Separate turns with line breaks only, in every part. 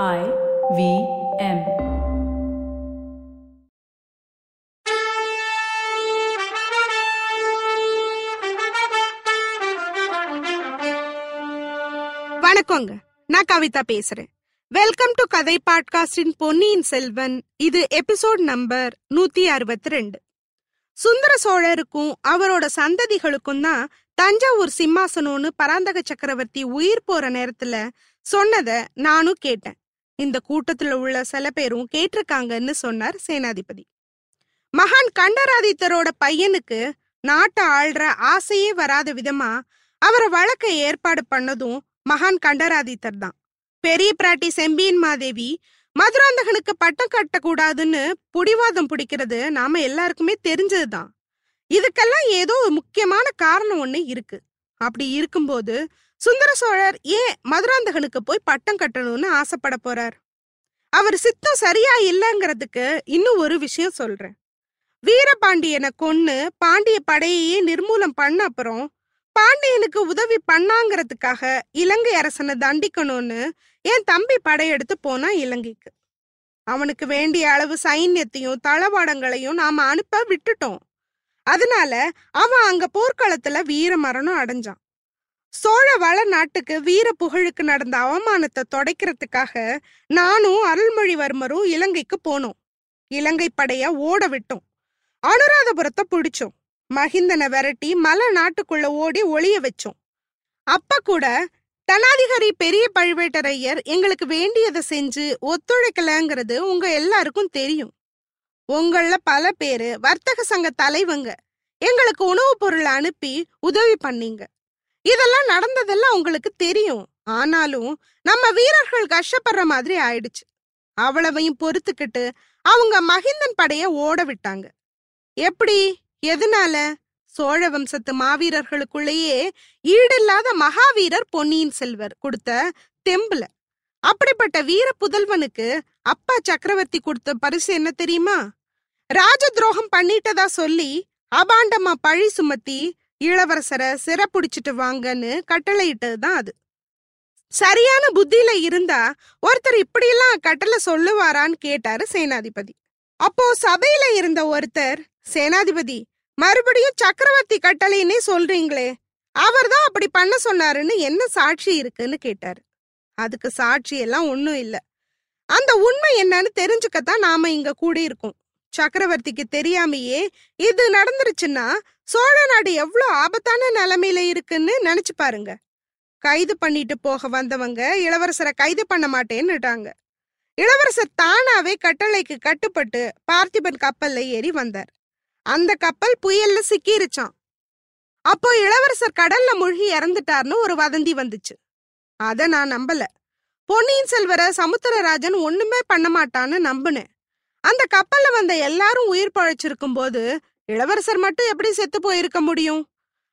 I V M.
வணக்கங்க. நான் கவிதா பேசுறேன். வெல்கம் டு கதை பாட்காஸ்டின் பொன்னியின் செல்வன் இது எபிசோட் நம்பர் நூத்தி அறுபத்தி ரெண்டு. சுந்தர சோழருக்கும் அவரோட சந்ததிகளுக்கும் தான் தஞ்சாவூர் சிம்மாசனம்னு பராந்தக சக்கரவர்த்தி உயிர் போற நேரத்துல சொன்னத நானும் கேட்டேன். இந்த கூட்டத்துல உள்ள சில பேரும் கேட்டிருக்காங்கன்னு சொன்னார் சேனாதிபதி. மகான் கண்டராதித்தரோட பையனுக்கு நாட்டை ஆள்ற ஆசையே வராத விதமா அவரை வழக்க ஏற்பாடு பண்ணதும் மகான் கண்டராதித்தர் தான். பெரிய பிராட்டி செம்பியன் மாதேவி மதுராந்தகனுக்கு பட்டம் கட்டக்கூடாதுன்னு புடிவாதம் பிடிக்கிறது நாம எல்லாருக்குமே தெரிஞ்சதுதான் இதுக்கெல்லாம் ஏதோ ஒரு முக்கியமான காரணம் ஒண்ணு இருக்கு. அப்படி இருக்கும்போது சுந்தர சோழர் ஏன் மதுராந்தகனுக்கு போய் பட்டம் கட்டணும்னு ஆசைப்பட போறார்? அவர் சித்தம் சரியா இல்லைங்கிறதுக்கு இன்னும் ஒரு விஷயம் சொல்றேன். வீரபாண்டியனை கொன்னு பாண்டிய படையையே நிர்மூலம் பண்ண அப்புறம் பாண்டியனுக்கு உதவி பண்ணாங்கிறதுக்காக இலங்கை அரசனை தண்டிக்கணும்னு என் தம்பி படையெடுத்து போனா இலங்கைக்கு. அவனுக்கு வேண்டிய அளவு சைன்யத்தையும் தளவாடங்களையும் நாம அனுப்ப விட்டுட்டோம். அதனால அவன் அங்க போர்க்களத்துல வீர மரணம் அடைஞ்சான். சோழ வள நாட்டுக்கு வீர புகழுக்கு நடந்த அவமானத்தை தொடைக்கிறதுக்காக நானும் அருள்மொழிவர்மரும் இலங்கைக்கு போனோம். இலங்கை படைய ஓட விட்டோம். அனுராதபுரத்தை பிடிச்சோம். மகிந்தனை விரட்டி மலை நாட்டுக்குள்ள ஓடி ஒளிய வச்சோம். அப்ப கூட தனாதிகாரி பெரிய பழுவேட்டரையர் எங்களுக்கு வேண்டியதை செஞ்சு ஒத்துழைக்கலங்கிறது உங்க எல்லாருக்கும் தெரியும். உங்கள பல பேரு வர்த்தக சங்க தலைவங்க. எங்களுக்கு உணவுப் பொருளை அனுப்பி உதவி பண்ணீங்க. இதெல்லாம் நடந்ததெல்லாம் உங்களுக்கு தெரியும். ஆனாலும் நம்ம வீரர்கள் கஷ்டப்படுற மாதிரி ஆயிடுச்சு. அவ்வளவையும் பொறுத்துக்கிட்டு அவங்க மகிந்தன் படைய ஓட விட்டாங்க. எப்படி? எதனால? சோழ வம்சத்து மாவீரர்களுக்குள்ளேயே ஈடில்லாத மகாவீரர் பொன்னியின் செல்வர் கொடுத்த தெம்புல. அப்படிப்பட்ட வீர புதல்வனுக்கு அப்பா சக்கரவர்த்தி கொடுத்த பரிசு என்ன தெரியுமா? ராஜ துரோகம் பண்ணிட்டதா சொல்லி அபாண்டமா பழி சுமத்தி இளவரசரை சிறப்புடிச்சிட்டு வாங்கன்னு கட்டளையிட்டது தான் அது. சரியான புத்தியில இருந்தா ஒருத்தர் இப்படியெல்லாம் கட்டளை சொல்லுவாரான்னு கேட்டாரு சேனாதிபதி. அப்போ சபையில இருந்த ஒருத்தர் சேனாதிபதி மறுபடியும் சக்கரவர்த்தி கட்டளைன்னே சொல்றீங்களே அவர் தான் அப்படி பண்ண சொன்னாருன்னு என்ன சாட்சி இருக்குன்னு கேட்டாரு. அதுக்கு சாட்சி எல்லாம் ஒன்றும் இல்ல. அந்த உண்மை என்னன்னு தெரிஞ்சுக்கத்தான் நாம இங்க கூடியிருக்கோம். சக்கரவர்த்திக்கு தெரியாமையே இது நடந்துருச்சுன்னா சோழ நாடு எவ்வளோ ஆபத்தான நிலைமையில இருக்குன்னு நினைச்சு பாருங்க. கைது பண்ணிட்டு போக வந்தவங்க இளவரசரை கைது பண்ண மாட்டேன்னுட்டாங்க. இளவரசர் தானாவே கட்டளைக்கு கட்டுப்பட்டு பார்த்திபன் கப்பல்ல ஏறி வந்தார். அந்த கப்பல் புயல்ல சிக்கிருச்சான் அப்போ இளவரசர் கடல்ல மூழ்கி இறந்துட்டார்னு ஒரு வதந்தி வந்துச்சு. அத நான் நம்பல. பொன்னியின் செல்வர சமுத்திரராஜன் ஒண்ணுமே பண்ண மாட்டான்னு நம்புனேன். அந்த கப்பல்ல வந்த எல்லாரும் உயிர் பழைச்சிருக்கும் போது இளவரசர் மட்டும் எப்படி செத்து போயிருக்க முடியும்?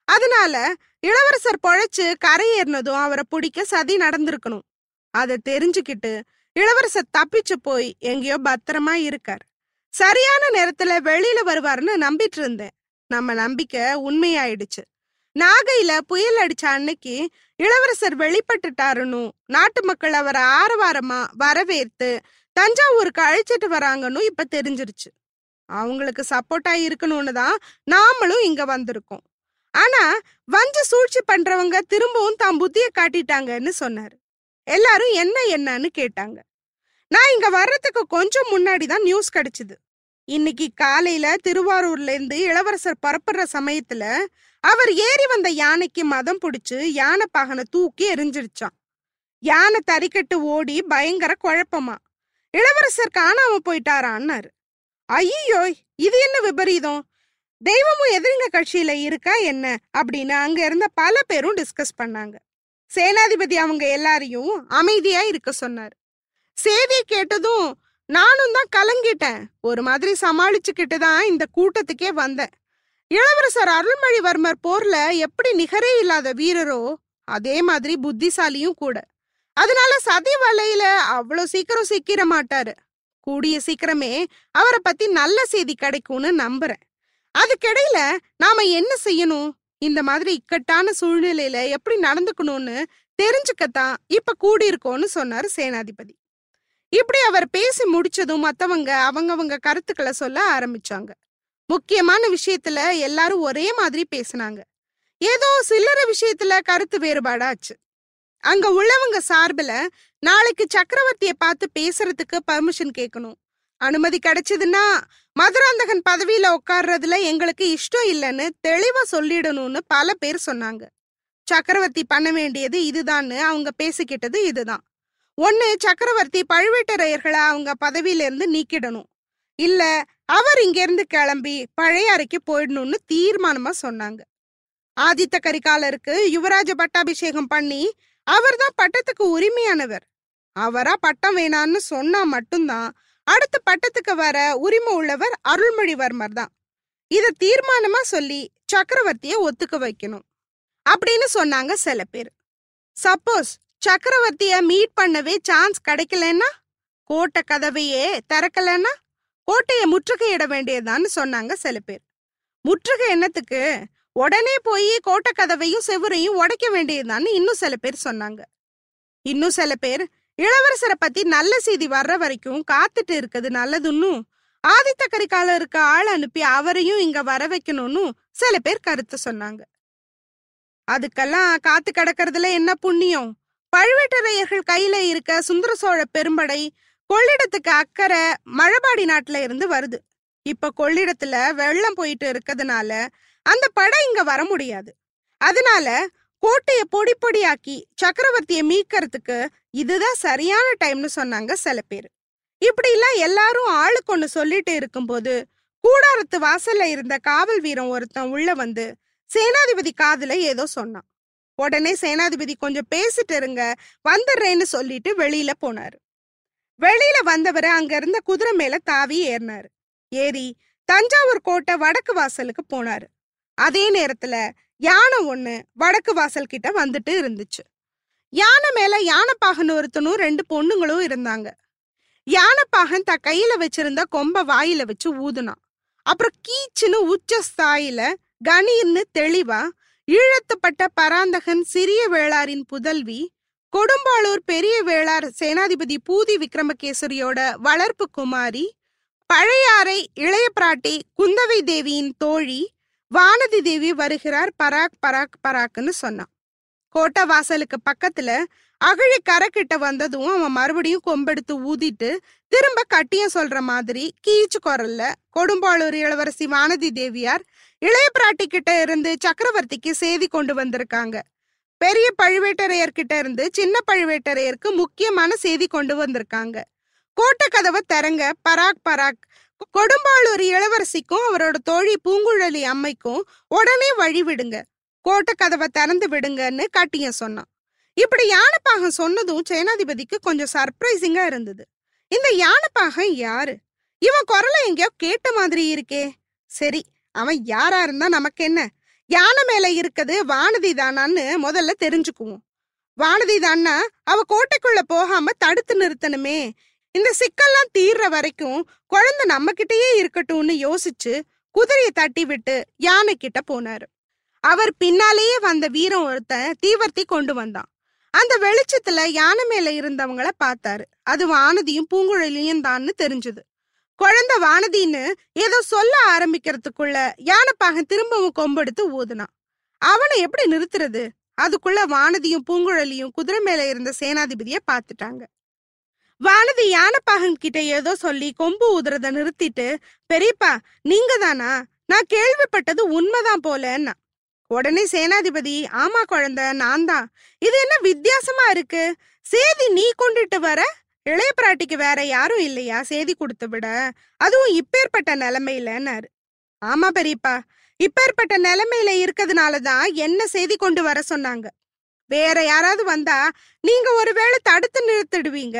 அதனால இளவரசர் பொழைச்சு கரையேறினதும் அவரை பிடிக்க சதி நடந்திருக்கணும். அதை தெரிஞ்சுக்கிட்டு இளவரசர் தப்பிச்சு போய் எங்கேயோ பத்திரமா இருக்கார். சரியான நேரத்துல வெளியில வருவாருன்னு நம்பிட்டு இருந்தேன். நம்ம நம்பிக்கை உண்மையாயிடுச்சு. நாகையில புயல் அடிச்ச அன்னைக்கு இளவரசர் வெளிப்பட்டுட்டாருன்னு நாட்டு மக்கள் அவரை ஆரவாரமா வரவேற்று தஞ்சாவூருக்கு அழைச்சிட்டு வராங்கன்னு இப்ப தெரிஞ்சிருச்சு. அவங்களுக்கு சப்போர்ட்டா இருக்கணும்னு தான் நாமளும் இங்க வந்திருக்கோம். ஆனா வஞ்ச சூழ்ச்சி பண்றவங்க திரும்பவும் தான் புத்திய காட்டிட்டாங்கன்னு சொன்னாரு. எல்லாரும் என்ன என்னன்னு கேட்டாங்க. நான் இங்க வர்றதுக்கு கொஞ்சம் முன்னாடி தான் நியூஸ் கிடைச்சது. இன்னைக்கு காலையில திருவாரூர்ல இருந்து இளவரசர் புறப்படுற சமயத்துல அவர் ஏறி வந்த யானைக்கு மதம் பிடிச்சு யானை பாகனை தூக்கி எரிஞ்சிருச்சான் யானை தறிக்கட்டு ஓடி பயங்கர குழப்பமா. இளவரசர் காணாம போயிட்டாரான்னாரு ஐயோ இது என்ன விபரீதம்? தெய்வமும் எதிரிங்க கட்சியில இருக்கா என்ன? அப்படின்னு அங்க இருந்த பல பேரும் டிஸ்கஸ் பண்ணாங்க. சேனாதிபதி அவங்க எல்லாரையும் அமைதியா இருக்க சொன்னார். செய்தியை கேட்டதும் நானும் தான் கலங்கிட்டேன். ஒரு மாதிரி சமாளிச்சுக்கிட்டு தான் இந்த கூட்டத்துக்கே வந்தேன். இளவரசர் அருள்மொழிவர்மர் போர்ல எப்படி நிகரே இல்லாத வீரரோ அதே மாதிரி புத்திசாலியும் கூட. அதனால சதி வலையில அவ்வளவு சீக்கிரம் சிக்கிர மாட்டாரு. கூடிய சீக்கிரமே அவரை பத்தி நல்ல செய்தி கிடைக்கும்னு நம்புறேன். அதுக்கிடையில நாம என்ன செய்யணும்? இந்த மாதிரி இக்கட்டான சூழ்நிலையில எப்படி நடந்துக்கணும்னு தெரிஞ்சுக்கத்தான் இப்ப கூடியிருக்கோன்னு சொன்னாரு சேனாதிபதி. இப்படி அவர் பேசி முடிச்சதும் மத்தவங்க அவங்கவங்க கருத்துக்களை சொல்ல ஆரம்பிச்சாங்க. முக்கியமான விஷயத்துல எல்லாரும் ஒரே மாதிரி பேசினாங்க. ஏதோ சில்லறை விஷயத்துல கருத்து வேறுபாடாச்சு. அங்க உள்ளவங்க சார்பில் நாளைக்கு சக்கரவர்த்திய பார்த்து பேசுறதுக்கு பர்மிஷன் கேட்கணும் அனுமதி கிடைச்சதுன்னா மதுராந்தகன் பதவியில உட்கார்றதுல எங்களுக்கு இஷ்டம் இல்லைன்னு தெளிவா சொல்லிடணும்னு பல பேர் சொன்னாங்க. சக்கரவர்த்தி பண்ண வேண்டியது இதுதான்னு அவங்க பேசிக்கிட்டது இதுதான். ஒண்ணு சக்கரவர்த்தி பழுவேட்டரையர்களை அவங்க பதவியில இருந்து நீக்கிடணும். இல்ல அவர் இங்க இருந்து கிளம்பி பழைய அறைக்கு போயிடணும்னு தீர்மானமா சொன்னாங்க. ஆதித்த கரிகாலருக்கு யுவராஜ பட்டாபிஷேகம் பண்ணி அவர்தான் பட்டத்துக்கு உரிமையானவர். அவரா பட்டம் வேணான்னு சொன்னா மட்டும்தான் அடுத்த பட்டத்துக்கு வர உரிமை உள்ளவர் அருள்மொழிவர்மர் தான். இத தீர்மானமா சொல்லி சக்கரவர்த்திய ஒத்துக்க வைக்கணும். அப்படின்னு சொன்னாங்க சில பேர். சப்போஸ் சக்கரவர்த்திய மீட் பண்ணவே சான்ஸ் கிடைக்கலன்னா கோட்டை கதவையே திறக்கலன்னா கோட்டைய முற்றுகையிட வேண்டியதான்னு சொன்னாங்க சில பேர். முற்றுகை என்னத்துக்கு? உடனே போய் கோட்டை கதவையும் செவுரையும் உடைக்க வேண்டியதுதான்னு இன்னும் சில பேர் சொன்னாங்க. இன்னும் சில பேர் இளவரசரை பத்தி நல்ல செய்தி வர்ற வரைக்கும் காத்துட்டு இருக்குது நல்லதுன்னு ஆதித்த கரிகாலருக்கு ஆள் அனுப்பி அவரையும் இங்க வர வைக்கணும்னு சில பேர் கருத்து சொன்னாங்க. அதுக்கெல்லாம் காத்து கிடக்கிறதுல என்ன புண்ணியம்? பழுவேட்டரையர்கள் கையில இருக்க சுந்தர சோழ பெரும்படை கொள்ளிடத்துக்கு அக்கறை மழபாடி நாட்டுல இருந்து வருது. இப்ப கொள்ளிடத்துல வெள்ளம் போயிட்டு இருக்கிறதுனால அந்த படை இங்க வர முடியாது. அதனால கோட்டைய பொடி பொடியாக்கி சக்கரவர்த்தியை மீட்கறதுக்கு இதுதான் சரியான டைம்னு சொன்னாங்க சில பேர். இப்படி எல்லாம் எல்லாரும் ஆளுக்கு ஒன்று சொல்லிட்டு இருக்கும்போது கூடாரத்து வாசல்ல இருந்த காவல் வீரன் ஒருத்தன் உள்ள வந்து சேனாதிபதி காதுல ஏதோ சொன்னான். உடனே சேனாதிபதி கொஞ்சம் பேசிட்டு இருங்க வந்துடுறேன்னு சொல்லிட்டு வெளியில போனாரு. வெளியில வந்தவர் அங்க இருந்த குதிரை மேல தாவி ஏறினாரு. ஏறி தஞ்சாவூர் கோட்டை வடக்கு வாசலுக்கு போனாரு. அதே நேரத்துல யானை ஒண்ணு வடக்கு வாசல் கிட்ட வந்துட்டு இருந்துச்சு. யானை மேல யானைப்பாகன் ஒருத்தனும் ரெண்டு பொண்ணுங்களும் இருந்தாங்க. யானைப்பாகன் த கையில வச்சிருந்த கொம்ப வாயில வச்சு ஊதுனான். அப்புறம் கீச்சுன்னு உச்ச ஸ்தாயில கணீர்னு தெளிவா ஈழத்துப்பட்ட பராந்தகன் சிறிய வேளாரின் புதல்வி கொடும்பாளூர் பெரிய வேளார் சேனாதிபதி பூதி விக்ரமகேசரியோட வளர்ப்பு குமாரி பழையாறை இளைய பிராட்டி குந்தவை தேவியின் தோழி வானதி தேவி வருகிறார் பராக் பராக் பராக்னு சொன்னான். கோட்டை வாசலுக்கு பக்கத்துல அகழி கரை கிட்ட வந்ததும் அவன் மறுபடியும் கொம்பெடுத்து ஊதிட்டு திரும்ப கட்டியம் சொல்ற மாதிரி கீச்சு குரல்ல கொடும்பாளூர் இளவரசி வானதி தேவியார் இளைய பிராட்டி கிட்ட இருந்து சக்கரவர்த்திக்கு செய்தி கொண்டு வந்திருக்காங்க. பெரிய பழுவேட்டரையர்கிட்ட இருந்து சின்ன பழுவேட்டரையருக்கு முக்கியமான செய்தி கொண்டு வந்திருக்காங்க. கோட்டை கதவை திறங்க பராக் பராக் கொடும்பாளூர் இளவரசிக்கும் அவரோட தோழி பூங்குழலி அம்மைக்கும் உடனே வழி விடுங்க. கோட்டை கதவை திறந்து விடுங்கன்னு கட்டியம் சொன்னான். இப்படி யானைப்பாகம் சொன்னதும் சேனாதிபதிக்கு கொஞ்சம் சர்ப்ரைசிங்கா இருந்தது. இந்த யானைப்பாகம் யாரு? இவன் குரலை எங்கேயோ கேட்ட மாதிரி இருக்கே. சரி அவன் யாரா இருந்தா நமக்கு என்ன? யானை மேல இருக்குது வானதி தானான்னு முதல்ல தெரிஞ்சுக்குவோம். வானதி தான்னா அவ கோட்டைக்குள்ள போகாம தடுத்து நிறுத்தணுமே. இந்த சிக்கல்லாம் தீர்ற வரைக்கும் குழந்தை நம்ம கிட்டயே இருக்கட்டும்னு யோசிச்சு குதிரையை தட்டி விட்டு யானை கிட்ட போனாரு. அவர் பின்னாலேயே வந்த வீரம் ஒருத்தன் தீவர்த்தி கொண்டு வந்தான். அந்த வெளிச்சத்துல யானை மேல இருந்தவங்கள பார்த்தாரு. அது வானதியும் பூங்குழலியும் தான்னு தெரிஞ்சது. குழந்தை வானதின்னு ஏதோ சொல்ல ஆரம்பிக்கிறதுக்குள்ள யானைப்பாகன் திரும்பவும் கொம்பெடுத்து ஊதுனான். அவனை எப்படி நிறுத்துறது? அதுக்குள்ள வானதியும் பூங்குழலியும் குதிரை மேல இருந்த சேனாதிபதிய பார்த்துட்டாங்க. வானதி யானப்பாகன் கிட்ட ஏதோ சொல்லி கொம்பு ஊதுறத நிறுத்திட்டு பெரியப்பா நீங்க தானா நான் கேள்விப்பட்டது உண்மைதான் போலன்னா. உடனே சேனாதிபதி ஆமா குழந்தை நான் தான் இது என்ன வித்தியாசமா இருக்கு? சேதி நீ கொண்டுட்டு வர? இளைய பிராட்டிக்கு வேற யாரும் இல்லையா? சேதி கொடுத்து விட. அதுவும் இப்பேற்பட்ட நிலைமையிலன்னாரு. ஆமா பெரியப்பா இப்பேற்பட்ட நிலைமையில இருக்கிறதுனாலதான் என்ன செய்தி கொண்டு வர சொன்னாங்க? வேற யாராவது வந்தா நீங்க ஒருவேளை தடுத்து நிறுத்திடுவீங்க.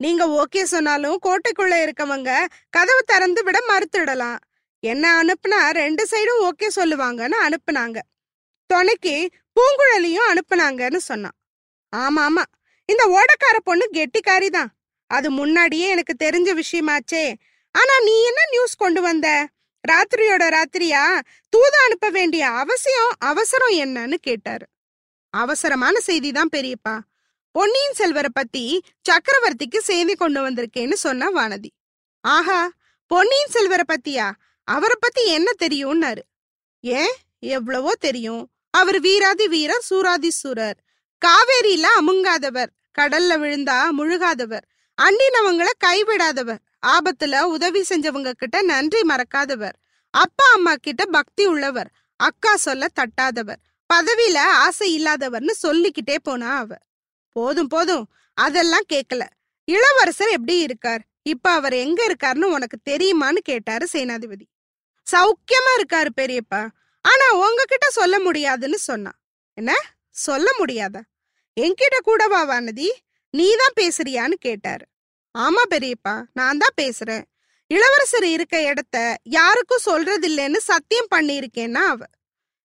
நீங்க ஓகே சொன்னாலும் கோட்டைக்குள்ள இருக்கவங்க கதவு திறந்து விட மறுத்துடலாம் என்ன அனுப்புனா ரெண்டு சைடும் ஓகே சொல்லுவாங்கன்னு அனுப்புனாங்க. துணைக்கு பூங்குழலியும் அனுப்புனாங்கன்னு சொன்னான். ஆமா ஆமா. இந்த ஓடக்கார பொண்ணு கெட்டிக்காரி தான் அது முன்னாடியே எனக்கு தெரிஞ்ச விஷயமாச்சே. ஆனா நீ என்ன நியூஸ் கொண்டு வந்த? ராத்திரியோட ராத்திரியா? தூது அனுப்ப வேண்டிய அவசியம் அவசரம் என்னன்னு கேட்டாரு. அவசரமான செய்தி தான் பெரியப்பா. பொன்னியின் செல்வரை பத்தி சக்கரவர்த்திக்கு செய்தி கொண்டு வந்திருக்கேன்னு சொன்ன வானதி. ஆஹா பொன்னியின் செல்வரை பத்தியா? அவரை பத்தி என்ன தெரியும்னாரு. ஏன்? எவ்வளவோ தெரியும். அவர் வீராதி வீரர் சூராதி சூரர். காவேரியில அமுங்காதவர் கடல்ல விழுந்தா முழுகாதவர். அண்டினவங்கள கைவிடாதவர். ஆபத்துல உதவி செஞ்சவங்க கிட்ட நன்றி மறக்காதவர். அப்பா அம்மா கிட்ட பக்தி உள்ளவர். அக்கா சொல்ல தட்டாதவர். பதவியில ஆசை இல்லாதவர்னு சொல்லிக்கிட்டே போனா அவர் போதும் போதும். அதெல்லாம் கேட்கல இளவரசர் எப்படி இருக்கார்? இப்ப அவர் எங்க இருக்காருன்னு உனக்கு தெரியுமான்னு கேட்டாரு சேனாதிபதி. சௌக்கியமா இருக்காரு பெரியப்பா. ஆனா உங்ககிட்ட சொல்ல முடியாதுன்னு சொன்னான். என்ன? சொல்ல முடியாதா? என்கிட்ட கூடவா வானதி. நீ தான் பேசுறியான்னு கேட்டாரு. ஆமா பெரியப்பா நான் தான் பேசுறேன். இளவரசர் இருக்க இடத்த யாருக்கும் சொல்றதில்லைன்னு சத்தியம் பண்ணியிருக்கேன்னா அவ.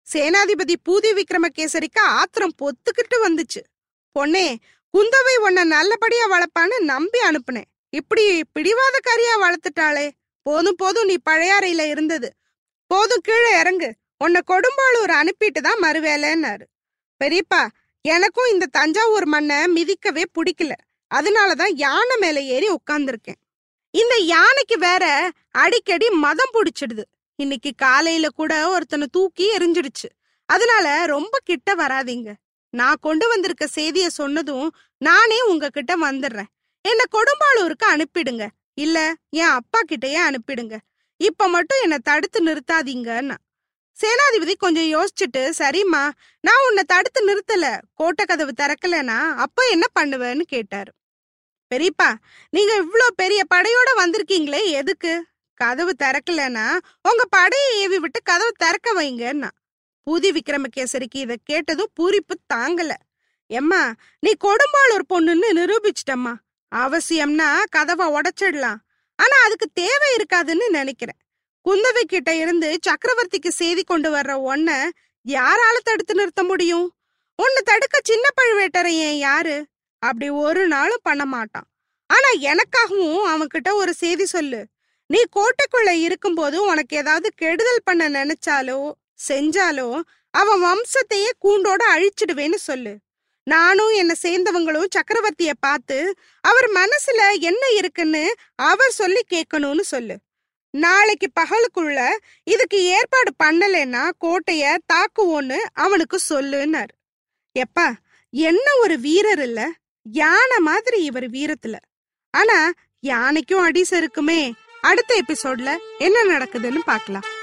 சேனாதிபதி பூதி விக்ரமகேசரிக்கு ஆத்திரம் பொத்துக்கிட்டு வந்துச்சு. பொண்ணே குந்தவை உன்னை நல்லபடியா வளர்ப்பான்னு நம்பி அனுப்புனேன். இப்படி பிடிவாதக்காரியா வளர்த்துட்டாளே. போதும் போதும் நீ பழையாறையில இருந்தது. போதும் கீழே இறங்கு. உன்னை கொடும்பாளூர் அனுப்பிட்டு தான் மறுவேலைன்னாரு. பெரியப்பா எனக்கும் இந்த தஞ்சாவூர் மண்ணை மிதிக்கவே பிடிக்கல. அதனாலதான் யானை மேல ஏறி உட்கார்ந்துருக்கேன். இந்த யானைக்கு வேற அடிக்கடி மதம் பிடிச்சிடுது. இன்னைக்கு காலையில கூட ஒருத்தனை தூக்கி எரிஞ்சிடுச்சு. அதனால ரொம்ப கிட்ட வராதீங்க. நான் கொண்டு வந்திருக்க செய்திய சொன்னதும் நானே உங்ககிட்ட வந்துடுறேன் என்ன கொடும்பாளூருக்கு அனுப்பிடுங்க. இல்ல என் அப்பா கிட்டயே அனுப்பிடுங்க. இப்ப மட்டும் என்ன தடுத்து நிறுத்தாதீங்கன்னா. சேனாதிபதி கொஞ்சம் யோசிச்சுட்டு சரிம்மா நான் உன்னை தடுத்து நிறுத்தல. கோட்டை கதவு திறக்கலனா அப்ப என்ன பண்ணுவேன்னு கேட்டாரு. பெரியப்பா நீங்க இவ்ளோ பெரிய படையோட வந்திருக்கீங்களே எதுக்கு? கதவு திறக்கலனா உங்க படையை ஏவி விட்டு கதவு திறக்க வைங்கன்னா. பூதி விக்ரமகேசரிக்கு இத கேட்டதும் பூரிப்பு தாங்கல. எம்மா நீ கொடும்பாளூர் பொண்ணுன்னு நிரூபிச்சிட்டம்மா. அவசியம்னா கதவை உடைச்சிடலாம். ஆனா அதுக்கு தேவை இருக்காதுன்னு நினைக்கிறேன். குந்தவை கிட்ட இருந்து சக்கரவர்த்திக்கு செய்தி கொண்டு வர்ற ஒன்ன யாரால தடுத்து நிறுத்த முடியும்? உன்னை தடுக்க சின்ன பழுவேட்டரையன் யாரு? அப்படி ஒரு நாளும் பண்ண மாட்டான். ஆனா எனக்காகவும் அவன்கிட்ட ஒரு செய்தி சொல்லு. நீ கோட்டைக்குள்ள இருக்கும்போது உனக்கு ஏதாவது கெடுதல் பண்ண நினைச்சாலோ செஞ்சாலோ அவன் வம்சத்தையே கூண்டோட அழிச்சிடுவேன்னு சொல்லு. நானும் என்ன சேர்ந்தவங்களும் சக்கரவர்த்திய பார்த்து அவர் மனசுல என்ன இருக்குன்னு அவர் சொல்லி கேட்கணும்னு சொல்லு. நாளைக்கு பகலுக்குள்ள இதுக்கு ஏற்பாடு பண்ணலைன்னா கோட்டைய தாக்குவோன்னு அவனுக்கு சொல்லுன்னார். எப்பா என்ன ஒரு வீரர் இல்ல. யானை மாதிரி இவர் வீரத்துல. ஆனா யானைக்கும் அடிசருக்குமே அடுத்த எபிசோட்ல என்ன நடக்குதுன்னு பார்க்கலாம்.